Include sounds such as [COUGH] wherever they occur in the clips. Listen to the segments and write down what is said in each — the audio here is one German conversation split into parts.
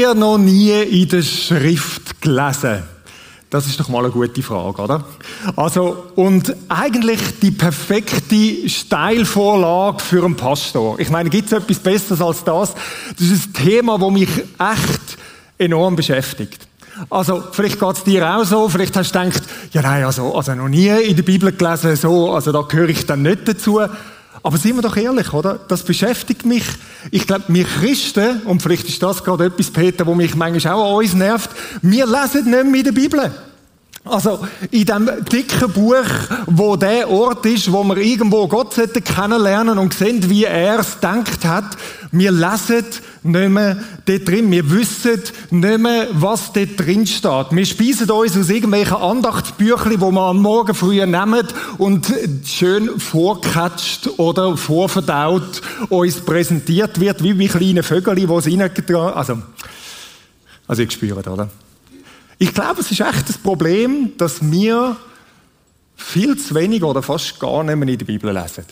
Ihr noch nie in der Schrift gelesen? Das ist doch mal eine gute Frage, oder? Also, und eigentlich die perfekte Steilvorlage für einen Pastor. Ich meine, gibt es etwas Besseres als das? Das ist ein Thema, das mich echt enorm beschäftigt. Also, vielleicht geht es dir auch so, vielleicht hast du gedacht, ja nein, also, also noch nie in der Bibel gelesen, so, also da gehöre ich dann nicht dazu. Aber sind wir doch ehrlich, oder? Das beschäftigt mich. Ich glaube, wir Christen, und vielleicht ist das gerade etwas, Peter, wo mich manchmal auch an uns nervt, wir lesen nicht mehr in der Bibel. Also, in dem dicken Buch, wo der Ort ist, wo wir irgendwo Gott kennenlernen und sehen, wie er es denkt hat, wir lesen nicht mehr dort drin. Wir wissen nicht mehr, was dort drin steht. Wir speisen uns aus irgendwelchen Andachtsbüchern, die wir am Morgen früh nehmen und schön vorgekatscht oder vorverdaut uns präsentiert wird, wie, wie kleine Vögel, die es reingetragen Also, also ich spüre oder? Ich glaube, es ist echt das Problem, dass wir viel zu wenig oder fast gar nicht mehr in der Bibel lesen.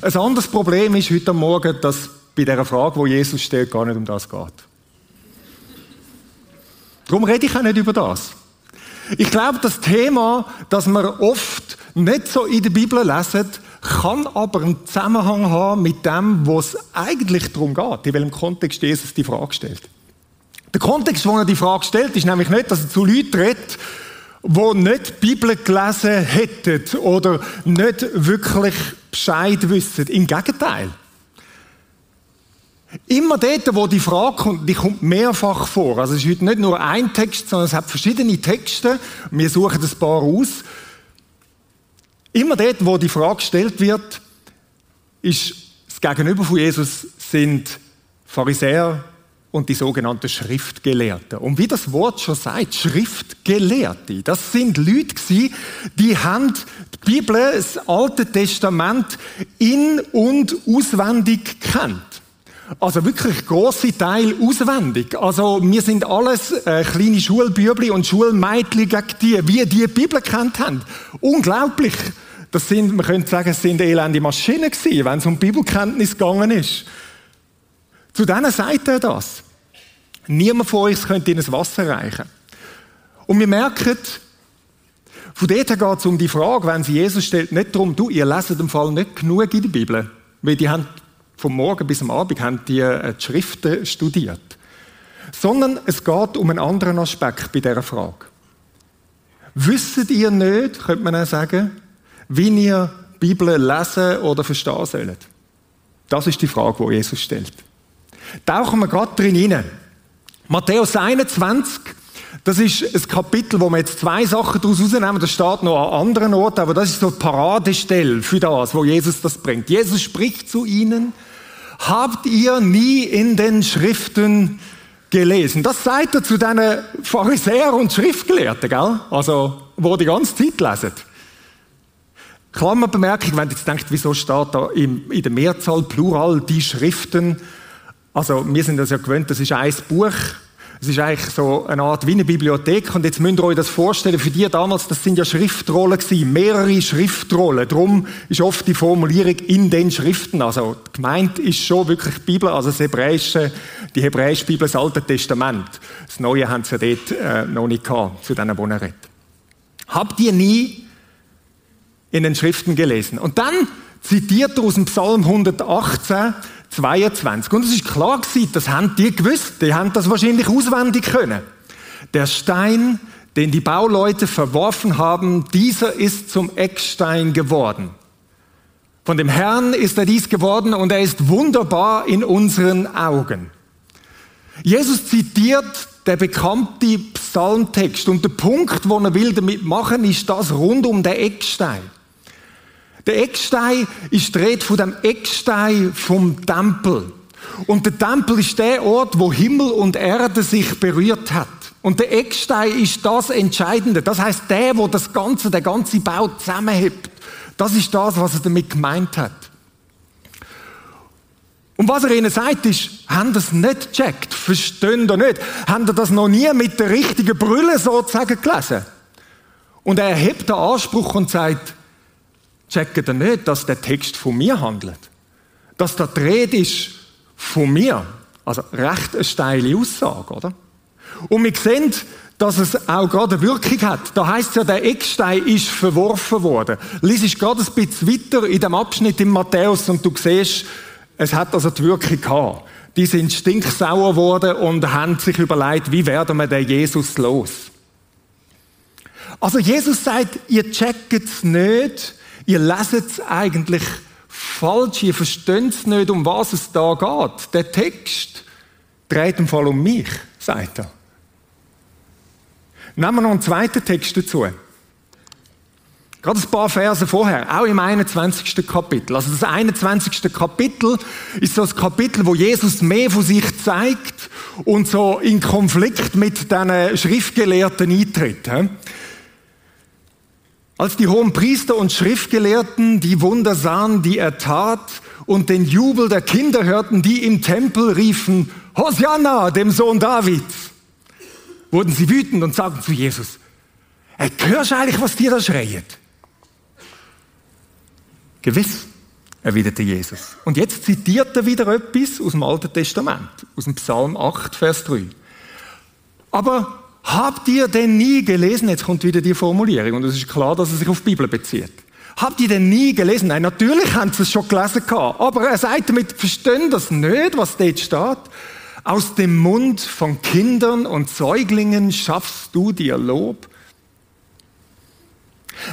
Ein anderes Problem ist heute Morgen, dass bei der Frage, wo Jesus stellt, gar nicht um das geht. Darum rede ich auch nicht über das. Ich glaube, das Thema, das wir oft nicht so in der Bibel lesen, kann aber einen Zusammenhang haben mit dem, was eigentlich darum geht, in welchem Kontext Jesus die Frage stellt. Der Kontext, wo er die Frage stellt, ist nämlich nicht, dass er zu Leuten redet, die nicht die Bibel gelesen hätten oder nicht wirklich Bescheid wissen. Im Gegenteil. Immer dort, wo die Frage kommt, die kommt mehrfach vor. Also es ist heute nicht nur ein Text, sondern es hat verschiedene Texte. Wir suchen ein paar aus. Immer dort, wo die Frage gestellt wird, ist das Gegenüber von Jesus sind Pharisäer und die sogenannten Schriftgelehrten. Und wie das Wort schon sagt, Schriftgelehrte, das sind Leute gewesen, die haben die Bibel, das Alte Testament in- und auswendig kennt. Also wirklich große Teil auswendig. Also wir sind alles äh, kleine Schulbübli und Schulmädchen gegen die, wie die, die Bibel kennt haben. Unglaublich. Das sind, man könnte sagen, es sind elende Maschinen gewesen, wenn es um Bibelkenntnis gegangen ist. Zu denen sagt er das. Niemand von euch könnte in das Wasser reichen. Und wir merken, von dort her geht es um die Frage, wenn sie Jesus stellt, nicht darum, du, ihr leset im Fall nicht genug in der Bibel. Weil die haben vom Morgen bis am Abend haben die, äh, die Schriften studiert. Sondern es geht um einen anderen Aspekt bei dieser Frage. Wisst ihr nicht, könnte man auch sagen, wie ihr die Bibel lesen oder verstehen sollt? Das ist die Frage, die Jesus stellt. Tauchen wir gerade drin hinein. Matthäus 21, das ist ein Kapitel, wo wir jetzt zwei Sachen daraus rausnehmen. Das steht noch an anderen Orten, aber das ist so eine Paradestelle für das, wo Jesus das bringt. Jesus spricht zu ihnen, habt ihr nie in den Schriften gelesen? Das sagt er zu diesen Pharisäern und Schriftgelehrten, gell? Also, wo die ganze Zeit lesen. Klammerbemerkung, wenn ihr jetzt denkt, wieso steht da in der Mehrzahl Plural die Schriften? Also, wir sind das ja gewöhnt, das ist ein Buch. Es ist eigentlich so eine Art wie eine Bibliothek. Und jetzt müsst ihr euch das vorstellen, für die damals, das sind ja Schriftrollen gewesen, mehrere Schriftrollen. Darum ist oft die Formulierung in den Schriften. Also, gemeint ist schon wirklich die Bibel, also das Hebräische, die hebräische Bibel, das Alte Testament. Das Neue haben sie ja dort äh, noch nicht gehabt, zu denen, wo er redet. Habt ihr nie in den Schriften gelesen? Und dann zitiert er aus dem Psalm 118, 22. Und es ist klar gewesen, das haben die gewusst. Die haben das wahrscheinlich auswendig können. Der Stein, den die Bauleute verworfen haben, dieser ist zum Eckstein geworden. Von dem Herrn ist er dies geworden und er ist wunderbar in unseren Augen. Jesus zitiert der bekannte Psalmtext und der Punkt, wo er will damit machen, ist das rund um den Eckstein. Der Eckstein ist dreht von dem Eckstein vom Tempel. Und der Tempel ist der Ort, wo Himmel und Erde sich berührt hat. Und der Eckstein ist das Entscheidende. Das heißt, der, wo das Ganze, der ganze Bau zusammenhebt. Das ist das, was er damit gemeint hat. Und was er ihnen sagt, ist, haben das nicht gecheckt? Verstehen ihr nicht? Haben ihr das noch nie mit der richtigen Brille sozusagen gelesen? Und er hebt den Anspruch und sagt, checken ihr nicht, dass der Text von mir handelt. Dass da die Rede ist von mir. Also recht eine steile Aussage, oder? Und wir sehen, dass es auch gerade eine Wirkung hat. Da heißt ja, der Eckstein ist verworfen worden. Lies ist gerade ein bisschen weiter in dem Abschnitt im Matthäus und du siehst, es hat also die Wirkung gehabt. Die sind stinksauer geworden und haben sich überlegt, wie werden wir den Jesus los? Also Jesus sagt, ihr checkt es nicht, ihr leset es eigentlich falsch, ihr versteht nicht, um was es da geht. Der Text dreht im Fall um mich, sagt er. Nehmen wir noch einen zweiten Text dazu. Gerade ein paar Verse vorher, auch im 21. Kapitel. Also das 21. Kapitel ist so das Kapitel, wo Jesus mehr von sich zeigt und so in Konflikt mit den Schriftgelehrten eintritt. Als die hohen Priester und Schriftgelehrten die Wunder sahen, die er tat, und den Jubel der Kinder hörten, die im Tempel riefen, Hosianna, dem Sohn Davids, wurden sie wütend und sagten zu Jesus, hey, hörst du eigentlich, was die da schreien? Gewiss, erwiderte Jesus. Und jetzt zitiert er wieder etwas aus dem Alten Testament, aus dem Psalm 8, Vers 3. Aber habt ihr denn nie gelesen, jetzt kommt wieder die Formulierung, und es ist klar, dass er sich auf die Bibel bezieht. Habt ihr denn nie gelesen? Nein, natürlich haben sie es schon gelesen gehabt. Aber er sagt damit, verstehen das nicht, was dort steht? Aus dem Mund von Kindern und Säuglingen schaffst du dir Lob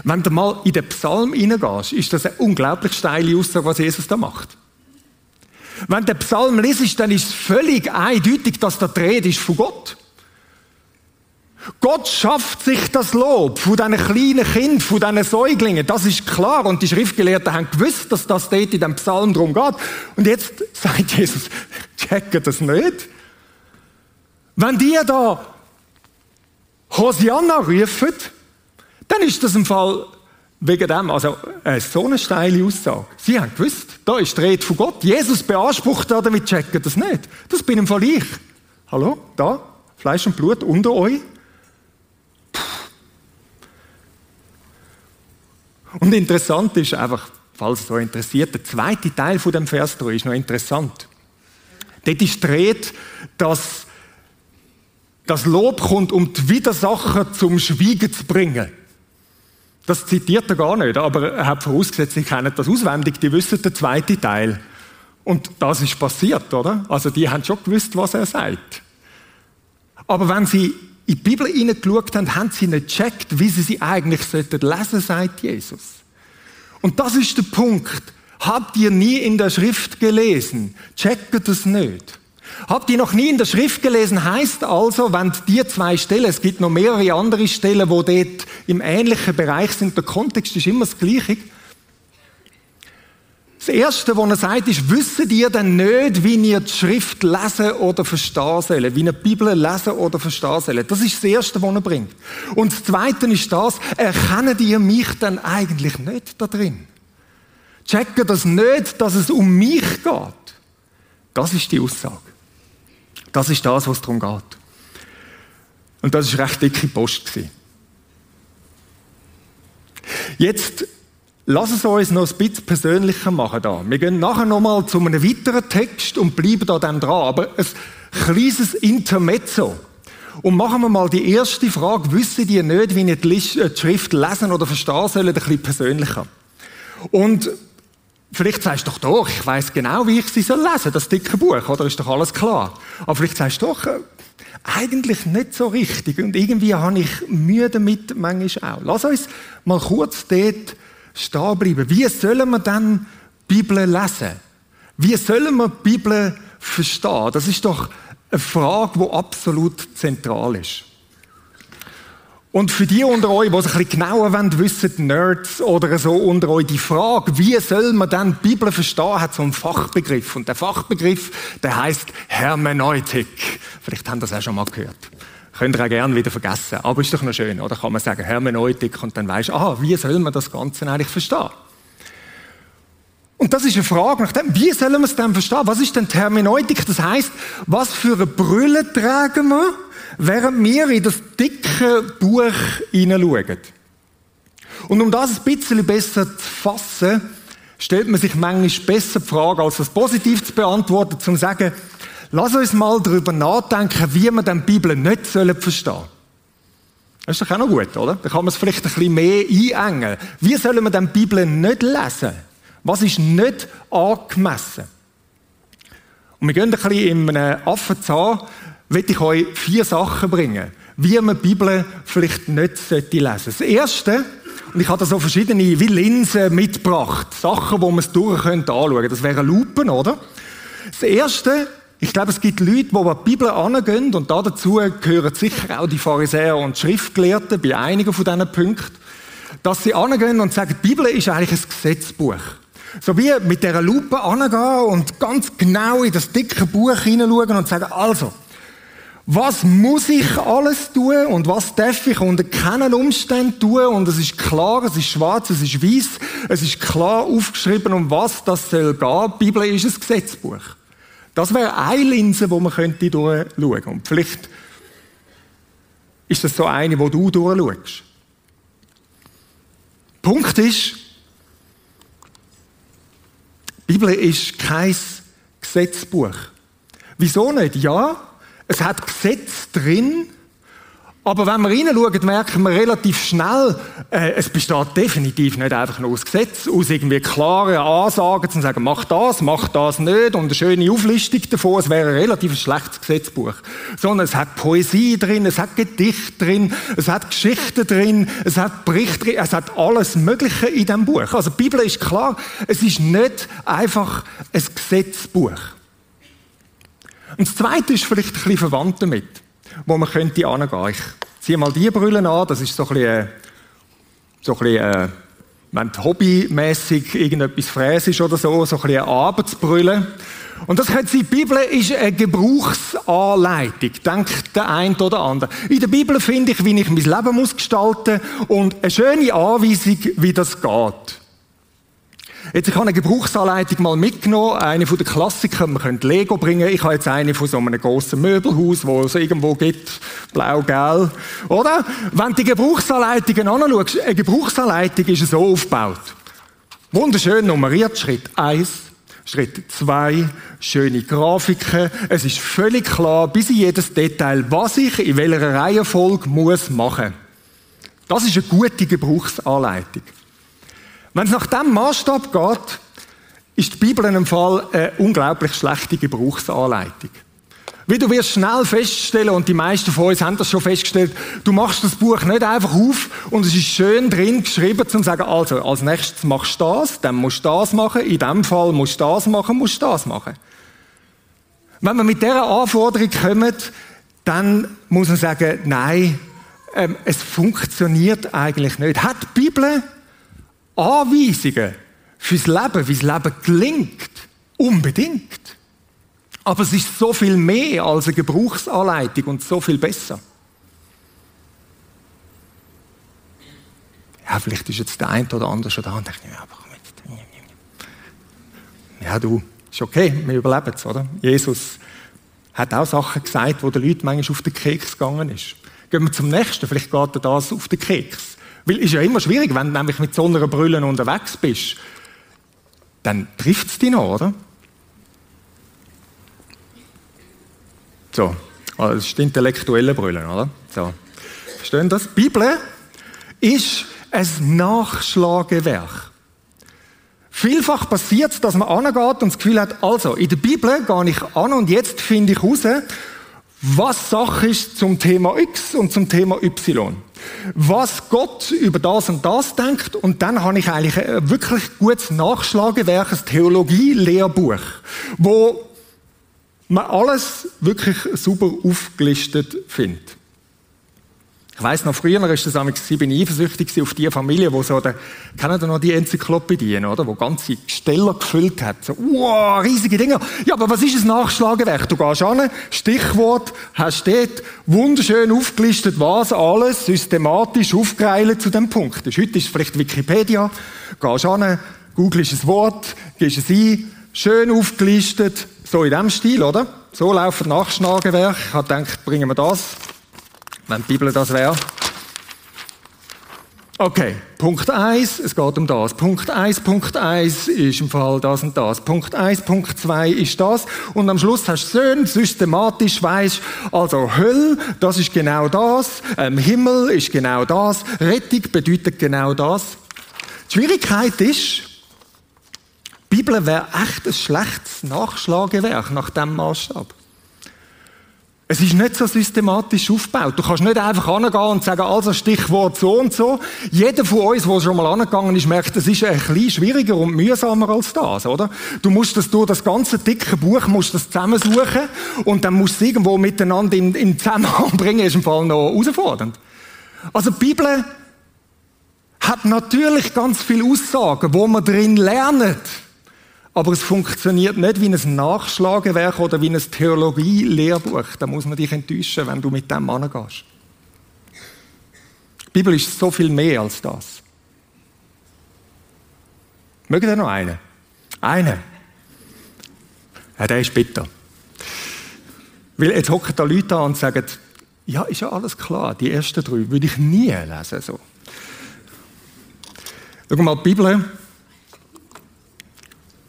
wenn du mal in den Psalm hineingehst, ist das eine unglaublich steile Aussage, was Jesus da macht. Wenn der Psalm liest, dann ist es völlig eindeutig, dass der Rede ist von Gott. Gott schafft sich das Lob von diesen kleinen Kindern, von diesen Säuglingen. Das ist klar. Und die Schriftgelehrten haben gewusst, dass das dort in dem Psalm drum geht. Und jetzt sagt [LAUGHS] Jesus, checken das nicht. Wenn die da Hosianna rufen, dann ist das im Fall wegen dem, also äh, so eine steile Aussage. Sie haben gewusst, da ist die Rede von Gott. Jesus beansprucht da, damit checken das nicht. Das bin im Fall ich. Hallo, da, Fleisch und Blut unter euch. Und interessant ist einfach, falls es euch interessiert, der zweite Teil von dem Vers 3 ist noch interessant. Dort ist die dass das Lob kommt, um die Widersacher zum Schweigen zu bringen. Das zitiert er gar nicht, aber er hat vorausgesetzt, sie kennen das auswendig, die wissen den zweiten Teil. Und das ist passiert, oder? Also die haben schon gewusst, was er sagt. Aber wenn sie in die Bibel hineingeschaut haben, haben sie nicht gecheckt, wie sie sie eigentlich sollten lesen, sagt Jesus. Und das ist der Punkt. Habt ihr nie in der Schrift gelesen? Checkt das nicht. Habt ihr noch nie in der Schrift gelesen, heißt also, wenn die zwei Stellen, es gibt noch mehrere andere Stellen, wo dort im ähnlichen Bereich sind, der Kontext ist immer das Gleiche. Das Erste, was er sagt, ist, wisst ihr denn nicht, wie ihr die Schrift lesen oder verstehen sollt? Wie ihr die Bibel lesen oder verstehen sollt? Das ist das Erste, was er bringt. Und das Zweite ist das, erkennt ihr mich denn eigentlich nicht da drin? Checkt das nicht, dass es um mich geht? Das ist die Aussage. Das ist das, was darum geht. Und das ist recht dicke Post. Gewesen. Jetzt lass es uns noch ein bisschen persönlicher machen da. Wir gehen nachher nochmal zu einem weiteren Text und bleiben da dann dran. Aber ein kleines Intermezzo. Und machen wir mal die erste Frage. Wissen die nicht, wie die äh, Schrift lesen oder verstehen sollen, ein bisschen persönlicher? Und Vielleicht sagst du doch doch, ich weiß genau, wie ich sie soll lesen, das dicke Buch, oder ist doch alles klar. Aber vielleicht sagst du doch, äh, eigentlich nicht so richtig und irgendwie habe ich Mühe damit, manchmal auch. Lass uns mal kurz dort stehen bleiben. Wie sollen wir dann die Bibel lesen? Wie sollen wir die Bibel verstehen? Das ist doch eine Frage, die absolut zentral ist. Und für die unter euch, die es ein bisschen genauer wollen, wissen, Nerds oder so unter euch, die Frage, wie soll man dann die Bibel verstehen, hat so einen Fachbegriff. Und der Fachbegriff, der heißt Hermeneutik. Vielleicht haben das auch schon mal gehört. Könnt ihr auch gerne wieder vergessen. Aber ist doch noch schön, oder? Kann man sagen Hermeneutik und dann weisst du, ah, wie soll man das Ganze eigentlich verstehen? Und das ist eine Frage nach dem, wie sollen wir es denn verstehen? Was ist denn Hermeneutik? Das heißt, was für eine Brille tragen wir? während wir in das dicke Buch hineinschauen. Und um das ein bisschen besser zu fassen, stellt man sich manchmal besser die Frage, als das positiv zu beantworten, zum zu sagen, Lass uns mal darüber nachdenken, wie wir die Bibel nicht verstehen sollen. Das ist doch auch noch gut, oder? Da kann man es vielleicht ein bisschen mehr einengen. Wie sollen wir die Bibel nicht lesen? Was ist nicht angemessen? Und wir gehen ein bisschen in einem Affenzahn, will ich euch vier Sachen bringen, wie man die Bibel vielleicht nicht lesen sollte. Das erste, und ich habe da so verschiedene wie Linsen mitgebracht, Sachen, wo man es durch könnte anschauen. Das wären Lupen, oder? Das erste, ich glaube, es gibt Leute, die an die Bibel angehen, und dazu gehören sicher auch die Pharisäer und Schriftgelehrten bei einigen von diesen Punkten, dass sie angehen und sagen, die Bibel ist eigentlich ein Gesetzbuch. So wie mit dieser Lupe angehen und ganz genau in das dicke Buch hineinschauen und sagen, also, was muss ich alles tun und was darf ich unter keinen Umständen tun und es ist klar, es ist schwarz, es ist weiß, es ist klar aufgeschrieben, um was das soll gehen. Die Bibel ist ein Gesetzbuch. Das wäre eine Linse, wo man könnte durchschauen. Und vielleicht ist das so eine, wo du durchschaust. Punkt ist, die Bibel ist kein Gesetzbuch. Wieso nicht? Ja, es hat Gesetze drin, aber wenn wir reinschauen, merken wir relativ schnell, äh, es besteht definitiv nicht einfach nur aus Gesetz, aus irgendwie klaren Ansagen zu sagen, mach das, mach das nicht und eine schöne Auflistung davon, es wäre ein relativ schlechtes Gesetzbuch. Sondern es hat Poesie drin, es hat Gedicht drin, es hat Geschichten drin, es hat Berichte drin, es hat alles Mögliche in diesem Buch. Also die Bibel ist klar, es ist nicht einfach ein Gesetzbuch. Und das Zweite ist vielleicht ein bisschen verwandt damit wo man könnte angehen. Ich ziehe mal die Brille an, das ist so ein bisschen, äh, so ein bisschen äh, wenn du hobbymässig irgendetwas fräst oder so, so ein bisschen eine Abendsbrille. Und das könnte sein, die Bibel ist eine Gebrauchsanleitung, denkt der eine oder andere. In der Bibel finde ich, wie ich mein Leben muss gestalten und eine schöne Anweisung, wie das geht. Jetzt, ich habe eine Gebrauchsanleitung mal mitgenommen, eine von den Klassikern, man könnte Lego bringen. Ich habe jetzt eine von so einem grossen Möbelhaus, wo es irgendwo gibt, blau-gelb, oder? Wenn du die Gebrauchsanleitungen anschaust, eine Gebrauchsanleitung ist so aufgebaut. Wunderschön nummeriert, Schritt 1, Schritt 2, schöne Grafiken. Es ist völlig klar, bis in jedes Detail, was ich in welcher Reihenfolge muss machen. Das ist eine gute Gebrauchsanleitung. Wenn es nach diesem Maßstab geht, ist die Bibel in einem Fall eine unglaublich schlechte Gebrauchsanleitung. Wie du wirst schnell feststellen, und die meisten von uns haben das schon festgestellt, du machst das Buch nicht einfach auf und es ist schön drin geschrieben, zum zu sagen, also, als nächstes machst du das, dann musst du das machen, in dem Fall musst du das machen, musst du das machen. Wenn man mit dieser Anforderung kommt, dann muss man sagen, nein, ähm, es funktioniert eigentlich nicht. Hat die Bibel Anweisungen fürs Leben, wie das Leben gelingt. Unbedingt. Aber es ist so viel mehr als eine Gebrauchsanleitung und so viel besser. Ja, vielleicht ist jetzt der eine oder andere schon da und denkt, ja, komm jetzt. Ja, du, ist okay, wir überleben es, oder? Jesus hat auch Sachen gesagt, wo den Leuten manchmal auf den Keks gegangen ist. Gehen wir zum nächsten, vielleicht geht er das auf den Keks. Weil es ist ja immer schwierig, wenn du nämlich mit so einer Brille unterwegs bist, dann trifft es dich noch, oder? So, also das ist die intellektuelle Brille, oder? So. Verstehen das? Die Bibel ist ein Nachschlagewerk. Vielfach passiert es, dass man angeht und das Gefühl hat, also, in der Bibel gehe ich an und jetzt finde ich heraus, was Sache ist zum Thema X und zum Thema Y. Was Gott über das und das denkt und dann habe ich eigentlich ein wirklich gutes Nachschlagewerk, ein Theologie-Lehrbuch, wo man alles wirklich super aufgelistet findet. Ich weiss noch, früher ist das ich bin eifersüchtig auf die Familie, wo so, der, kennen ihr noch die Enzyklopädien, oder? Wo ganze Gesteller gefüllt hat. So, wow, riesige Dinger. Ja, aber was ist ein Nachschlagewerk? Du gehst an, Stichwort, hast dort wunderschön aufgelistet, was alles systematisch aufgereilt zu dem Punkt ist. Heute ist es vielleicht Wikipedia. Gehst an, googelst ein Wort, gehst es ein, schön aufgelistet, so in dem Stil, oder? So laufen Nachschlagewerk. Ich habe gedacht, bringen wir das wenn die Bibel das wäre. Okay, Punkt 1, es geht um das. Punkt 1, Punkt 1 ist im Fall das und das. Punkt 1, Punkt 2 ist das. Und am Schluss hast du schön systematisch weißt, also Hölle, das ist genau das. Ähm, Himmel ist genau das. Rettung bedeutet genau das. Die Schwierigkeit ist, die Bibel wäre echt ein schlechtes Nachschlagewerk nach diesem Maßstab. Es ist nicht so systematisch aufgebaut. Du kannst nicht einfach angehen und sagen, also Stichwort so und so. Jeder von uns, der schon mal angegangen ist, merkt, es ist ein bisschen schwieriger und mühsamer als das, oder? Du musst das durch das ganze dicke Buch musst das zusammensuchen und dann musst du es irgendwo miteinander in, in Zusammenhang bringen, ist im Fall noch herausfordernd. Also die Bibel hat natürlich ganz viele Aussagen, wo man drin lernt. Aber es funktioniert nicht wie ein Nachschlagewerk oder wie ein Theologie-Lehrbuch. Da muss man dich enttäuschen, wenn du mit dem angehst. Die Bibel ist so viel mehr als das. Mögt ihr noch einen? Einen? Ja, der ist bitter. Weil jetzt hocken da Leute an und sagen, ja, ist ja alles klar, die ersten drei würde ich nie lesen. So. Schau mal, die Bibel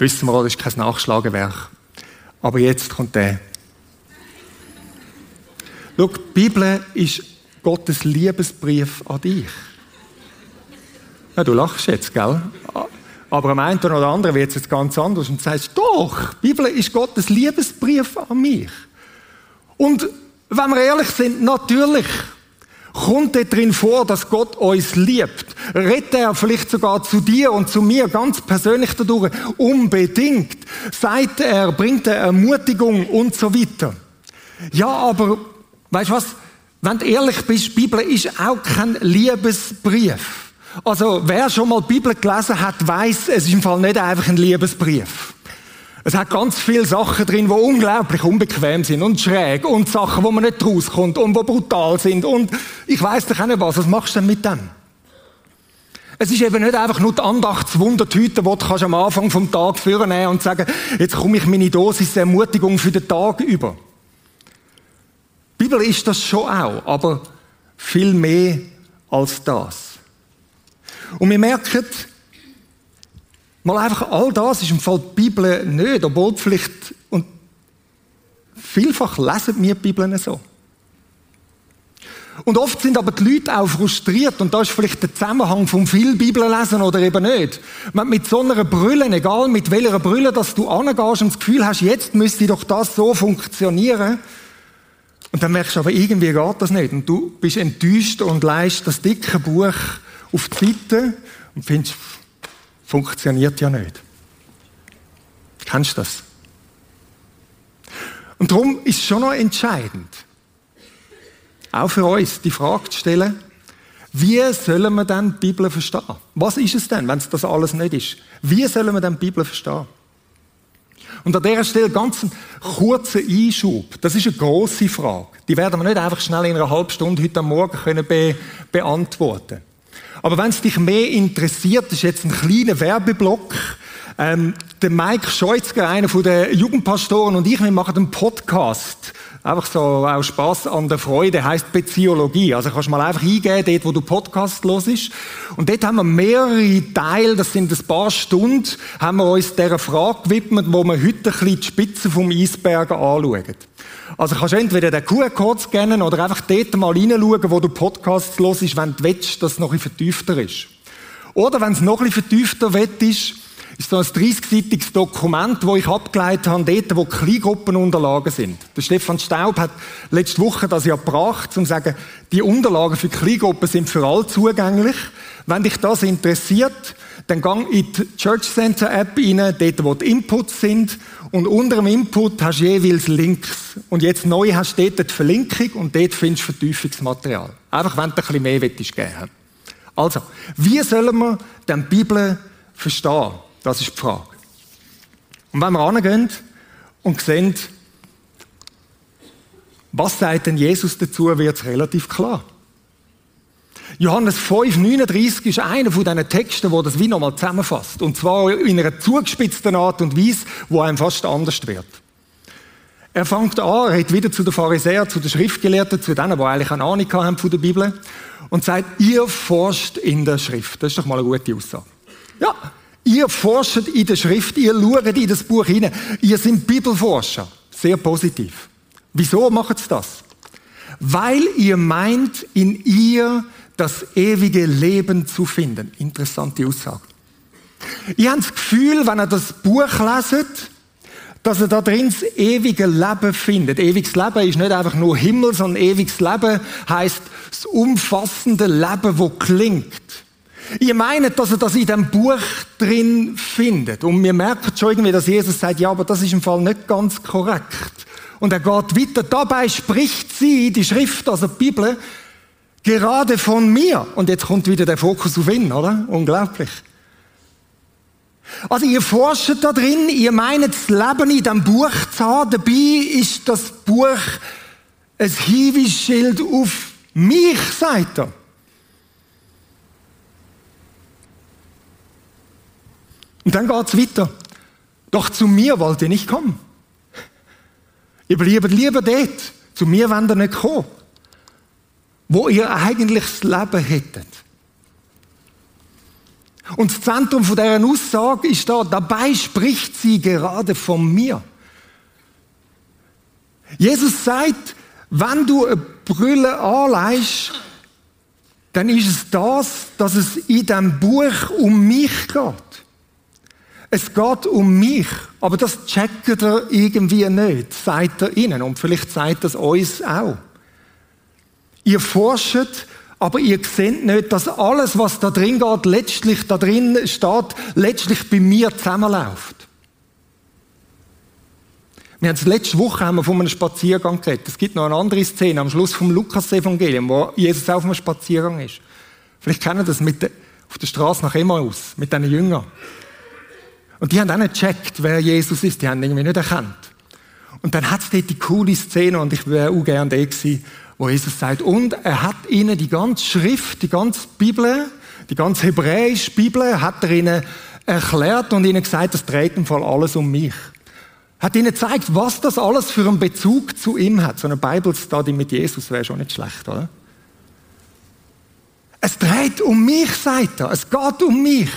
Wissen wir, das ist kein Nachschlagewerk. Aber jetzt kommt der. Schau, die Bibel ist Gottes Liebesbrief an dich. Ja, du lachst jetzt, gell? Aber am einen oder anderen wird es jetzt ganz anders und du sagst, doch, die Bibel ist Gottes Liebesbrief an mich. Und wenn wir ehrlich sind, natürlich kommt dort drin vor, dass Gott uns liebt. Redet er vielleicht sogar zu dir und zu mir ganz persönlich dadurch? Unbedingt. Sagt er, bringt er Ermutigung und so weiter. Ja, aber, weißt du was? Wenn du ehrlich bist, die Bibel ist auch kein Liebesbrief. Also, wer schon mal die Bibel gelesen hat, weiß, es ist im Fall nicht einfach ein Liebesbrief. Es hat ganz viele Sachen drin, die unglaublich unbequem sind und schräg und Sachen, wo man nicht rauskommt und wo brutal sind und ich weiß doch auch nicht was. Was machst du denn mit dem? Es ist eben nicht einfach nur die Andachtswundertüte, die du am Anfang vom Tag führen und sagen, jetzt komme ich meine Dosis Ermutigung für den Tag über. Die Bibel ist das schon auch, aber viel mehr als das. Und wir merken, Mal einfach all das ist im Fall die Bibel nicht, obwohl vielleicht, und vielfach lesen wir die Bibel so. Und oft sind aber die Leute auch frustriert und da ist vielleicht der Zusammenhang vom viel Bibel lesen oder eben nicht. Mit so einer Brille, egal mit welcher Brille, dass du angehst und das Gefühl hast, jetzt müsste doch das so funktionieren. Und dann merkst du aber, irgendwie geht das nicht. Und du bist enttäuscht und leist das dicke Buch auf die Seite und findest, Funktioniert ja nicht. Kennst du das? Und darum ist es schon noch entscheidend, auch für uns die Frage zu stellen, wie sollen wir denn die Bibel verstehen? Was ist es denn, wenn es das alles nicht ist? Wie sollen wir denn die Bibel verstehen? Und an dieser Stelle ganz einen kurzen Einschub. Das ist eine grosse Frage. Die werden wir nicht einfach schnell in einer halben Stunde heute Morgen können be beantworten aber wenn es dich mehr interessiert, ist jetzt ein kleiner Werbeblock. Ähm, der Mike Scheutzger, einer von den Jugendpastoren und ich, wir machen einen Podcast. Einfach so auch Spaß an der Freude, heißt Beziologie. Also kannst du mal einfach eingeben, dort, wo du Podcast los ist. Und dort haben wir mehrere Teile, das sind ein paar Stunden, haben wir uns dieser Frage gewidmet, wo wir heute ein bisschen die Spitze vom Eisberg anschauen. Also kannst du entweder den QR-Code scannen oder einfach dort mal reinschauen, wo du Podcasts los ist, wenn du willst, dass es noch ein bisschen vertiefter ist. Oder wenn es noch ein bisschen vertiefter wird, ist, ist so ein 30-seitiges Dokument, wo ich abgeleitet habe, dort, wo Kleingruppenunterlagen sind. Der Stefan Staub hat letzte Woche das ja gebracht, um zu sagen, die Unterlagen für Kleingruppen sind für alle zugänglich. Wenn dich das interessiert, dann gang in die Church Center App rein, dort, wo die Inputs sind. Und unter dem Input hast du jeweils Links. Und jetzt neu hast du dort die Verlinkung und dort findest du Vertiefungsmaterial. Einfach, wenn du ein bisschen mehr willst geben Also, wie sollen wir denn die Bibel verstehen? Das ist die Frage. Und wenn wir angehen und sehen, was sagt denn Jesus dazu, wird es relativ klar. Johannes 5, 39 ist einer von diesen Texten, wo das wie nochmal zusammenfasst. Und zwar in einer zugespitzten Art und Weise, wo einem fast anders wird. Er fängt an, er redet wieder zu den Pharisäern, zu den Schriftgelehrten, zu denen, die eigentlich eine Ahnung haben von der Bibel und sagt, ihr forscht in der Schrift. Das ist doch mal eine gute Aussage. Ja, ihr forscht in der Schrift, ihr schaut in das Buch hinein. Ihr seid Bibelforscher. Sehr positiv. Wieso macht sie das? Weil ihr meint, in ihr das ewige Leben zu finden. Interessante Aussage. Ich habe das Gefühl, wenn ihr das Buch leset, dass er da drin das ewige Leben findet. Ewiges Leben ist nicht einfach nur Himmel, sondern ewiges Leben heißt das umfassende Leben, wo klingt. Ihr meint, dass er das in dem Buch drin findet. Und wir merken schon irgendwie, dass Jesus sagt, ja, aber das ist im Fall nicht ganz korrekt. Und er geht weiter. Dabei spricht sie, die Schrift, also die Bibel, gerade von mir. Und jetzt kommt wieder der Fokus auf ihn, oder? Unglaublich. Also ihr forscht da drin, ihr meint das Leben in dem Buch zu haben. Dabei ist das Buch ein Hinweisschild auf mich, sagt er. Und dann geht's weiter. Doch zu mir wollt ihr nicht kommen. Ihr bleibt lieber dort. Zu mir wollt ihr nicht kommen. Wo ihr eigentlich das Leben hättet. Und das Zentrum von deren Aussage ist da, dabei spricht sie gerade von mir. Jesus sagt, wenn du eine Brille anleihst, dann ist es das, dass es in dem Buch um mich geht. Es geht um mich, aber das checkt er irgendwie nicht, sagt er ihnen und vielleicht sagt das uns auch. Ihr forscht aber ihr seht nicht, dass alles, was da drin geht, letztlich da drin steht, letztlich bei mir zusammenläuft. Wir haben es letzte Woche haben wir von einem Spaziergang geredet. Es gibt noch eine andere Szene am Schluss vom Lukas-Evangelium, wo Jesus auf einem Spaziergang ist. Vielleicht kennen das mit der, auf der Straße nach Emmaus, mit diesen Jüngern. Und die haben auch nicht gecheckt, wer Jesus ist. Die haben ihn irgendwie nicht erkannt. Und dann hat es dort die coole Szene, und ich wäre auch gerne da gewesen, wo Jesus sagt, und er hat ihnen die ganze Schrift, die ganze Bibel, die ganze hebräische Bibel, hat er ihnen erklärt und ihnen gesagt, das dreht im Fall alles um mich. Hat ihnen gezeigt, was das alles für einen Bezug zu ihm hat. So eine Bible Study mit Jesus wäre schon nicht schlecht, oder? Es dreht um mich, sagt er. Es geht um mich.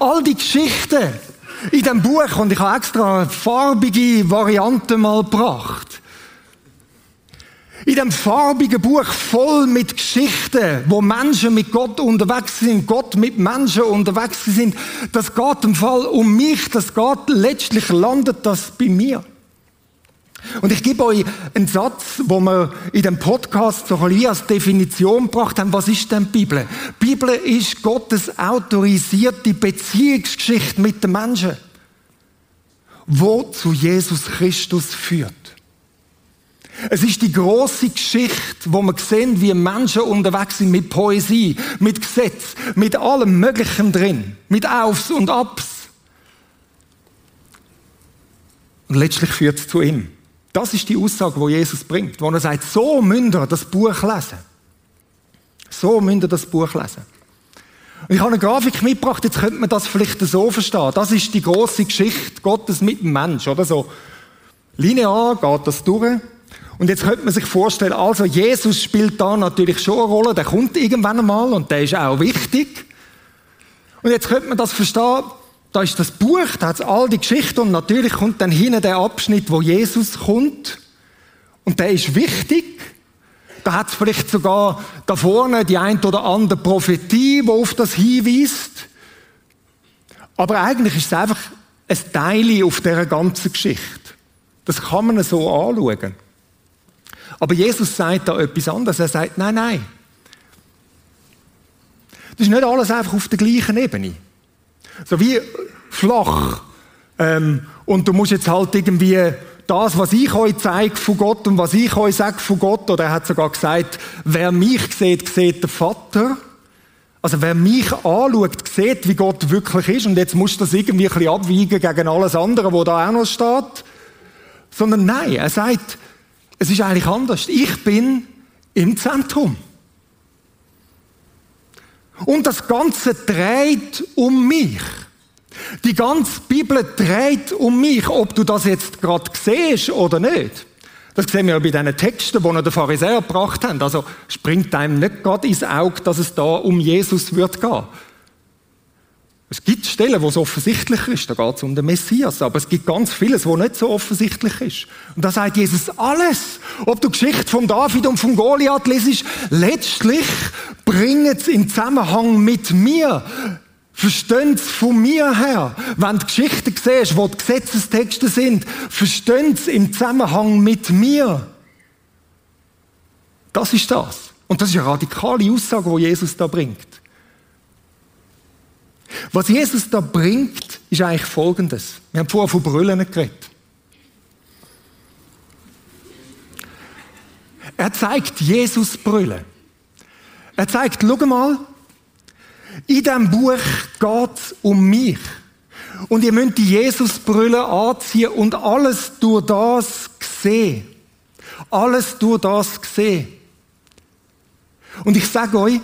All die Geschichten in dem Buch, und ich habe extra farbige Variante mal gebracht. In dem farbigen Buch voll mit Geschichten, wo Menschen mit Gott unterwegs sind, Gott mit Menschen unterwegs sind, das geht im Fall um mich, das geht letztlich landet das bei mir. Und ich gebe euch einen Satz, wo wir in dem Podcast so ein als Definition gebracht haben. Was ist denn die Bibel? Die Bibel ist Gottes autorisierte Beziehungsgeschichte mit den Menschen, wo zu Jesus Christus führt. Es ist die große Geschichte, wo man sehen, wie Menschen unterwegs sind mit Poesie, mit Gesetz, mit allem Möglichen drin, mit Aufs und Abs. Und letztlich führt es zu ihm. Das ist die Aussage, wo Jesus bringt, wo er sagt, so müsst ihr das Buch lesen. So müsst ihr das Buch lesen. Und ich habe eine Grafik mitgebracht, jetzt könnte man das vielleicht so verstehen. Das ist die große Geschichte Gottes mit dem Mensch, oder so. Linear geht das durch. Und jetzt könnte man sich vorstellen, also Jesus spielt da natürlich schon eine Rolle, der kommt irgendwann einmal und der ist auch wichtig. Und jetzt könnte man das verstehen, da ist das Buch, da hat all die Geschichte und natürlich kommt dann hinten der Abschnitt, wo Jesus kommt und der ist wichtig. Da hat es vielleicht sogar da vorne die ein oder andere Prophetie, die auf das hinweist. Aber eigentlich ist es einfach ein Teil auf dieser ganzen Geschichte. Das kann man so anschauen. Aber Jesus sagt da etwas anderes. Er sagt, nein, nein. Das ist nicht alles einfach auf der gleichen Ebene. So wie flach. Ähm, und du musst jetzt halt irgendwie das, was ich euch zeige von Gott und was ich euch sage von Gott, oder er hat sogar gesagt, wer mich sieht, sieht den Vater. Also wer mich anschaut, sieht, wie Gott wirklich ist. Und jetzt musst du das irgendwie ein bisschen abwiegen gegen alles andere, wo da auch noch steht. Sondern nein, er sagt, es ist eigentlich anders. Ich bin im Zentrum. Und das Ganze dreht um mich. Die ganze Bibel dreht um mich, ob du das jetzt gerade siehst oder nicht. Das sehen wir ja bei diesen Texten, die der Pharisäer gebracht haben. Also springt einem nicht gerade ins Auge, dass es da um Jesus wird gehen. Es gibt Stellen, wo es offensichtlich ist, da geht es um den Messias, aber es gibt ganz vieles, wo nicht so offensichtlich ist. Und da sagt Jesus alles. Ob du Geschichte von David und von Goliath lesest, letztlich bringt es in Zusammenhang mit mir. Verstehen es von mir her. Wenn du Geschichten siehst, wo die Gesetzestexte sind, verstehen es im Zusammenhang mit mir. Das ist das. Und das ist eine radikale Aussage, die Jesus da bringt. Was Jesus da bringt, ist eigentlich Folgendes. Wir haben vorher von Brüllen geredet. Er zeigt Jesus Brüllen. Er zeigt, schau mal, in diesem Buch geht es um mich. Und ihr müsst die Jesus-Brille anziehen und alles durch das sehen. Alles durch das sehen. Und ich sage euch,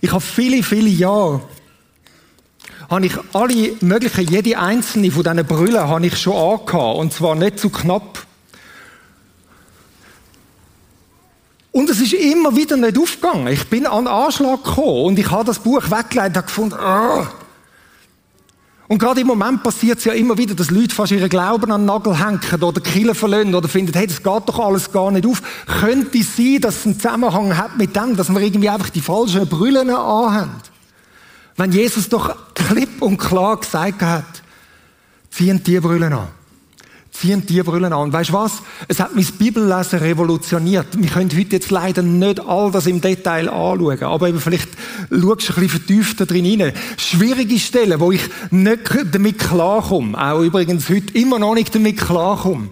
ich habe viele, viele Jahre habe ich alle möglichen, jede einzelne von diesen Brüllen habe ich schon angehabt. Und zwar nicht zu knapp. Und es ist immer wieder nicht aufgegangen. Ich bin an den Anschlag gekommen und ich habe das Buch weggelegt und gefunden, oh. Und gerade im Moment passiert es ja immer wieder, dass Leute fast ihren Glauben an den Nagel hängen oder Kille verlieren oder finden, hey, das geht doch alles gar nicht auf. Könnte es sein, dass es einen Zusammenhang hat mit dem, dass wir irgendwie einfach die falschen Brüllen anhaben? Wenn Jesus doch klipp und klar gesagt hat, ziehen die Brüllen an ziehen die Brüllen an. Und weißt du was? Es hat mein Bibellesen revolutioniert. Wir können heute jetzt leider nicht all das im Detail anschauen, aber eben vielleicht schaust du ein bisschen vertiefter drin hinein. Schwierige Stellen, wo ich nicht damit klarkomme, auch übrigens heute immer noch nicht damit klarkomme,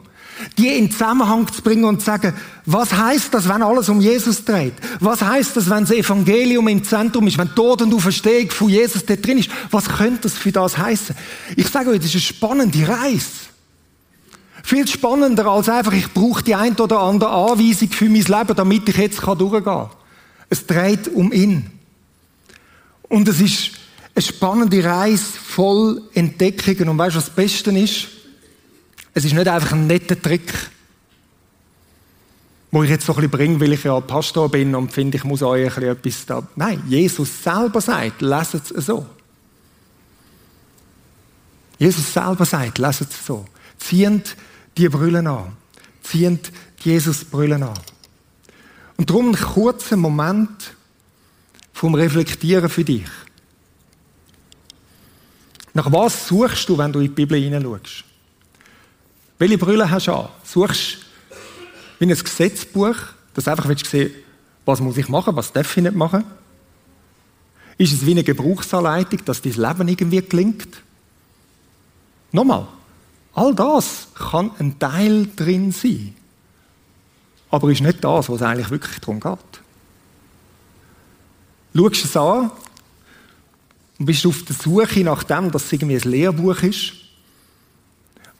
die in Zusammenhang zu bringen und zu sagen, was heißt das, wenn alles um Jesus dreht? Was heißt das, wenn das Evangelium im Zentrum ist, wenn Tod und Auferstehung von Jesus dort drin ist? Was könnte das für das heißen? Ich sage euch, das ist eine spannende Reise. Viel spannender als einfach, ich brauche die ein oder andere Anweisung für mein Leben, damit ich jetzt durchgehen kann. Es dreht um ihn. Und es ist eine spannende Reise voll Entdeckungen. Und weißt du, was das Beste ist? Es ist nicht einfach ein netter Trick, wo ich jetzt so ein bisschen bringe, weil ich ja Pastor bin und finde, ich muss euch ein bisschen etwas da. Nein, Jesus selber sagt, lasst es so. Jesus selber sagt, lasst es so. Ziehend die Brüllen an. Ziehen Jesus Brüllen an. Und darum ein kurzer Moment vom Reflektieren für dich. Nach was suchst du, wenn du in die Bibel hineinschaust? Welche Brille hast du an? Suchst du wie ein Gesetzbuch, das einfach willst sehen, was muss ich machen, was darf ich nicht machen? Ist es wie eine Gebrauchsanleitung, dass dein Leben irgendwie gelingt? Nochmal, All das kann ein Teil drin sein. Aber ist nicht das, was eigentlich wirklich darum geht. Schaust es an und bist auf der Suche nach dem, dass es irgendwie ein Lehrbuch ist,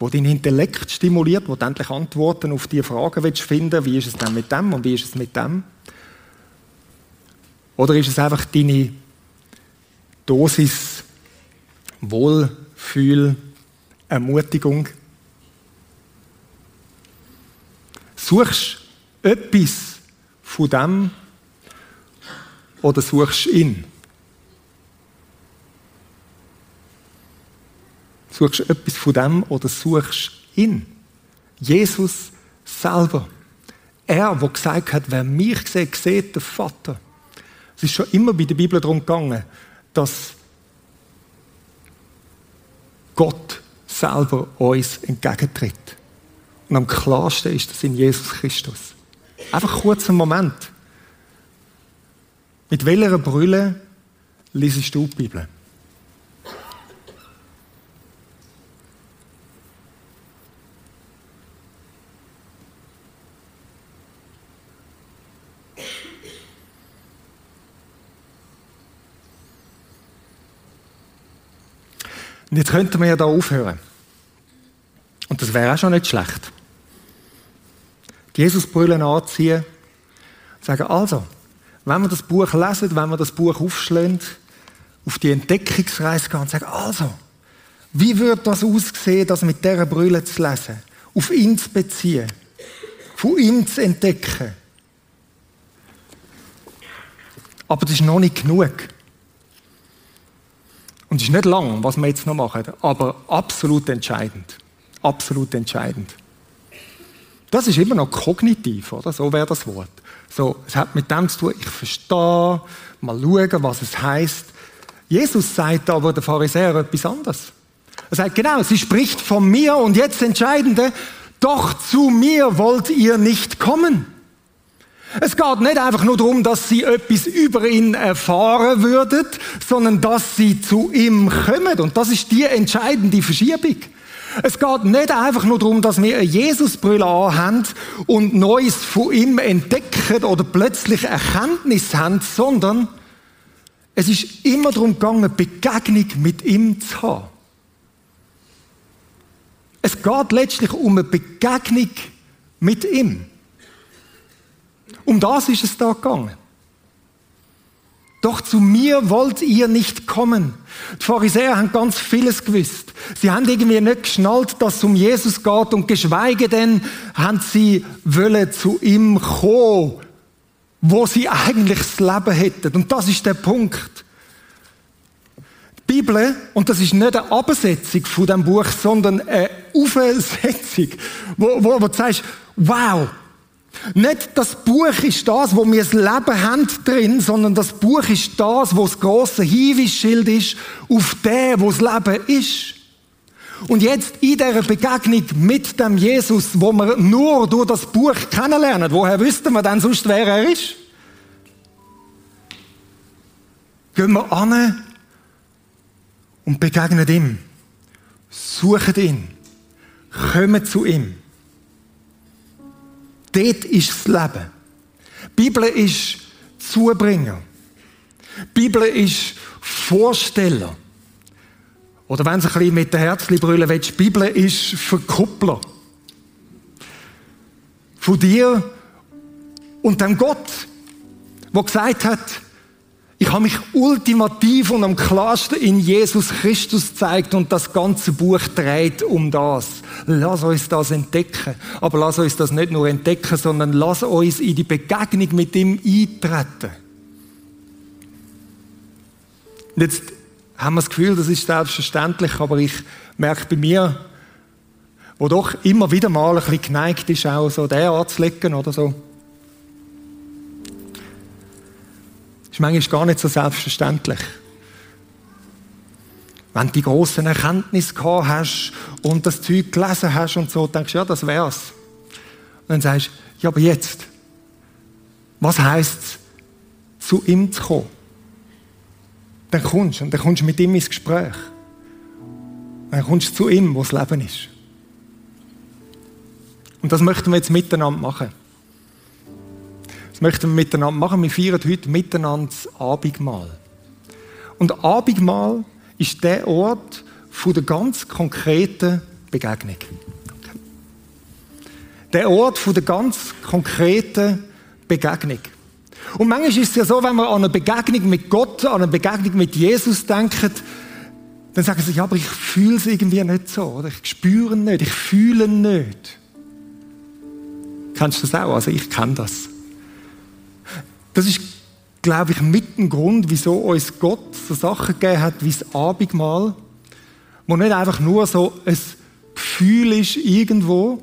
wo dein Intellekt stimuliert, wo du endlich Antworten auf diese Fragen willst finden wie ist es denn mit dem und wie ist es mit dem? Oder ist es einfach deine Dosis Wohlfühl, Ermutigung. Suchst etwas von dem oder suchst ihn? Suchst etwas von dem oder suchst ihn? Jesus selber. Er, der gesagt hat, wer mich sieht, sieht den Vater. Es ist schon immer bei der Bibel darum gegangen, dass Gott selber uns entgegentritt. Und am klarsten ist das in Jesus Christus. Einfach kurz einen Moment. Mit welcher Brille liest du die Bibel? Und jetzt könnten wir ja da aufhören. Und das wäre auch schon nicht schlecht. Die Jesusbrüllen anziehen sagen, also, wenn wir das Buch lesen, wenn wir das Buch aufschlagen, auf die Entdeckungsreise gehen und sagen, also, Wie würde das aussehen, das mit dieser Brille zu lesen? Auf ihn zu beziehen? Von ihm zu entdecken? Aber das ist noch nicht genug. Und es ist nicht lang, was wir jetzt noch machen, aber absolut entscheidend. Absolut entscheidend. Das ist immer noch kognitiv, oder? So wäre das Wort. So, es hat mit dem zu tun, ich verstehe, mal schauen, was es heißt. Jesus sagt aber der Pharisäer etwas anderes. Er sagt, genau, sie spricht von mir und jetzt Entscheidende, doch zu mir wollt ihr nicht kommen. Es geht nicht einfach nur darum, dass sie etwas über ihn erfahren würden, sondern dass sie zu ihm kommen. Und das ist die entscheidende Verschiebung. Es geht nicht einfach nur darum, dass wir eine Jesusbrille anhaben und Neues von ihm entdecken oder plötzlich Erkenntnis haben, sondern es ist immer darum gegangen, Begegnung mit ihm zu haben. Es geht letztlich um eine Begegnung mit ihm. Um das ist es da gegangen. Doch zu mir wollt ihr nicht kommen. Die Pharisäer haben ganz vieles gewusst. Sie haben irgendwie nicht geschnallt, dass es um Jesus geht und geschweige denn haben sie wollen zu ihm kommen, wo sie eigentlich das Leben hätten. Und das ist der Punkt. Bibel, und das ist nicht eine Absetzung von dem Buch, sondern eine Aufsetzung, wo, wo, wo du sagst, wow, nicht das Buch ist das, wo wir das Leben haben drin, sondern das Buch ist das, wo das große Hinweisschild ist auf den, wo das Leben ist. Und jetzt in dieser Begegnung mit dem Jesus, wo wir nur durch das Buch kennenlernen, woher wüssten wir denn sonst, wer er ist? Gehen wir an und begegnet ihm. Sucht ihn. Kommt zu ihm. Dort ist das Leben. Die Bibel ist Zubringer. Die Bibel ist Vorsteller. Oder wenn du ein bisschen mit der Herzli brüllen willst, die Bibel ist Verkuppler. Von dir und dem Gott, der gesagt hat, ich habe mich ultimativ und am klarsten in Jesus Christus gezeigt und das ganze Buch dreht um das. Lass uns das entdecken. Aber lass uns das nicht nur entdecken, sondern lass uns in die Begegnung mit ihm eintreten. Jetzt haben wir das Gefühl, das ist selbstverständlich, aber ich merke bei mir, wo doch immer wieder mal ein bisschen geneigt ist, auch so der anzulegen oder so. Ist manchmal gar nicht so selbstverständlich. Wenn du die grossen Erkenntnisse gehabt hast und das Zeug gelesen hast und so, denkst du, ja, das wär's. Und dann sagst du, ja, aber jetzt, was heisst es, zu ihm zu kommen? Dann kommst du und dann kommst du mit ihm ins Gespräch. Dann kommst du zu ihm, wo das Leben ist. Und das möchten wir jetzt miteinander machen. Das möchten wir miteinander machen. Wir feiern heute miteinander das Abendmahl. Und Abendmahl ist der Ort von der ganz konkreten Begegnung. Der Ort von der ganz konkreten Begegnung. Und manchmal ist es ja so, wenn wir an eine Begegnung mit Gott, an eine Begegnung mit Jesus denken, dann sagen sie, ja, aber ich fühle es irgendwie nicht so, oder? Ich spüre nicht, ich fühle nicht. Kennst du das auch? Also ich kenne das. Das ist, glaube ich, mit dem Grund, wieso uns Gott so Sachen gegeben hat wie das Abendmahl, wo nicht einfach nur so ein Gefühl ist irgendwo,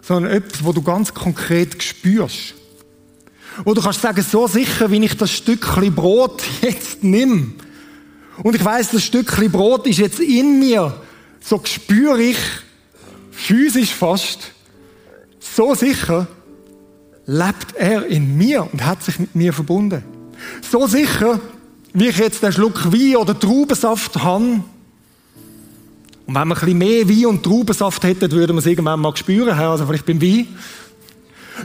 sondern etwas, wo du ganz konkret spürst. Wo du kannst sagen, so sicher, wie ich das Stückchen Brot [LAUGHS] jetzt nimm. Und ich weiß, das Stückchen Brot ist jetzt in mir. So spüre ich, physisch fast, so sicher, lebt er in mir und hat sich mit mir verbunden. So sicher, wie ich jetzt einen Schluck Wein oder Traubensaft habe. Und wenn wir ein bisschen mehr Wein und Traubensaft hätten, würden wir es irgendwann mal spüren, also vielleicht beim Wein.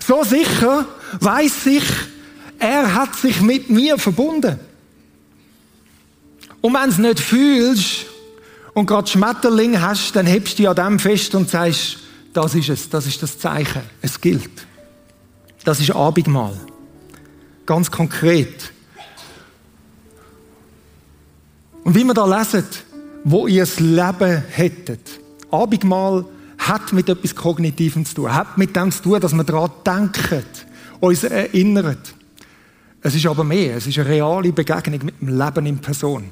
So sicher weiß ich, er hat sich mit mir verbunden. Und wenn du es nicht fühlst und gerade Schmetterling hast, dann hebst du dich an dem fest und sagst, das ist es, das ist das Zeichen, es gilt. Das ist Abendmahl. Ganz konkret. Und wie wir da lesen, wo ihr das Leben hättet. Abendmahl hat mit etwas Kognitivem zu tun, hat mit dem zu tun, dass wir daran denken, uns erinnern. Es ist aber mehr, es ist eine reale Begegnung mit dem Leben in Person.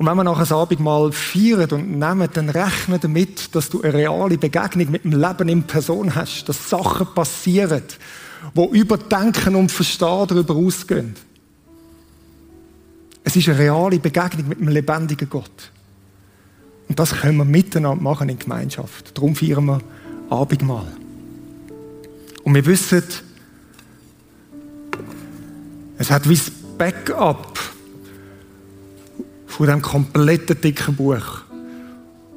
Und wenn wir nachher das Abendmahl feiern und nehmen, dann rechne damit, dass du eine reale Begegnung mit dem Leben in Person hast, dass Sachen passieren, wo über Denken und Verstehen darüber ausgehen. Es ist eine reale Begegnung mit dem lebendigen Gott. Und das können wir miteinander machen in Gemeinschaft. Darum feiern wir Abendmahl. Und wir wissen, es hat wie das Backup von dem kompletten dicken Buch,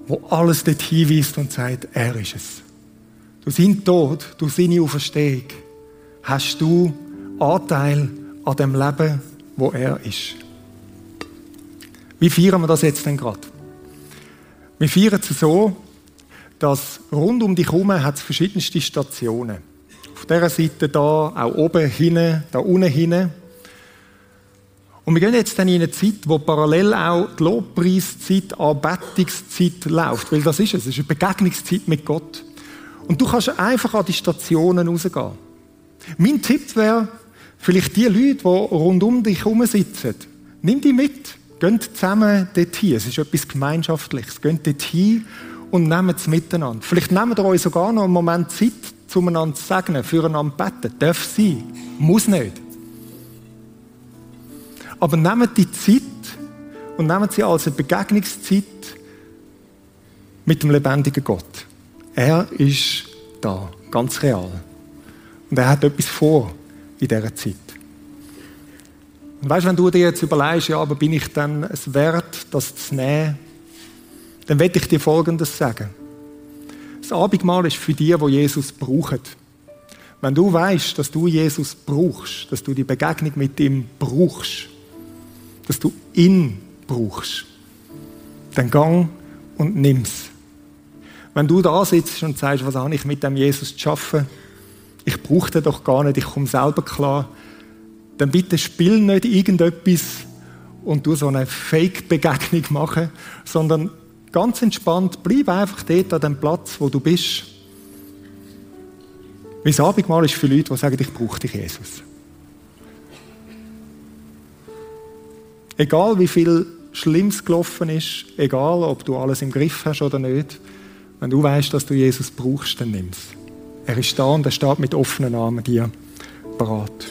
wo alles dort hinweist und sagt, er ist es. Du sein Tod, du seine Auferstehung, hast du Anteil an dem Leben, wo er ist. Wie feiern wir das jetzt denn gerade? Wir feiern es so, dass rund um dich herum hat es verschiedenste Stationen. Auf dieser Seite da, auch oben hinten, da unten hinten. Und wir gehen jetzt dann in eine Zeit, wo parallel auch die Lobpreiszeit, Anbetungszeit läuft. Weil das ist es, es ist eine Begegnungszeit mit Gott. Und du kannst einfach an die Stationen rausgehen. Mein Tipp wäre, vielleicht die Leute, die rund um dich herum sitzen, nimm die mit. Geht zusammen dorthin. Es ist etwas Gemeinschaftliches. Geht dorthin und nehmt es miteinander. Vielleicht nehmt ihr euch sogar noch einen Moment Zeit, zueinander zu segnen, füreinander beten. Darf sein. Muss nicht. Aber nehmt die Zeit und nehmt sie als eine Begegnungszeit mit dem lebendigen Gott. Er ist da, ganz real. Und er hat etwas vor in dieser Zeit. Und weißt, wenn du dir jetzt überlegst, ja, aber bin ich dann es wert, das zu nehmen, dann werde ich dir Folgendes sagen. Das Abendmahl ist für die, wo Jesus braucht. Wenn du weißt, dass du Jesus brauchst, dass du die Begegnung mit ihm brauchst, dass du ihn brauchst, dann gang und nimm's. Wenn du da sitzt und sagst, was habe ich mit dem Jesus zu schaffen? Ich brauche den doch gar nicht, ich komme selber klar dann bitte spiel nicht irgendetwas und du so eine Fake-Begegnung machen, sondern ganz entspannt, bleib einfach dort an dem Platz, wo du bist. Das Abendmahl ist für Leute, die sagen, ich brauche dich, Jesus. Egal wie viel Schlimmes gelaufen ist, egal ob du alles im Griff hast oder nicht, wenn du weißt, dass du Jesus brauchst, dann nimm's. Er ist da und er steht mit offenen Armen dir parat.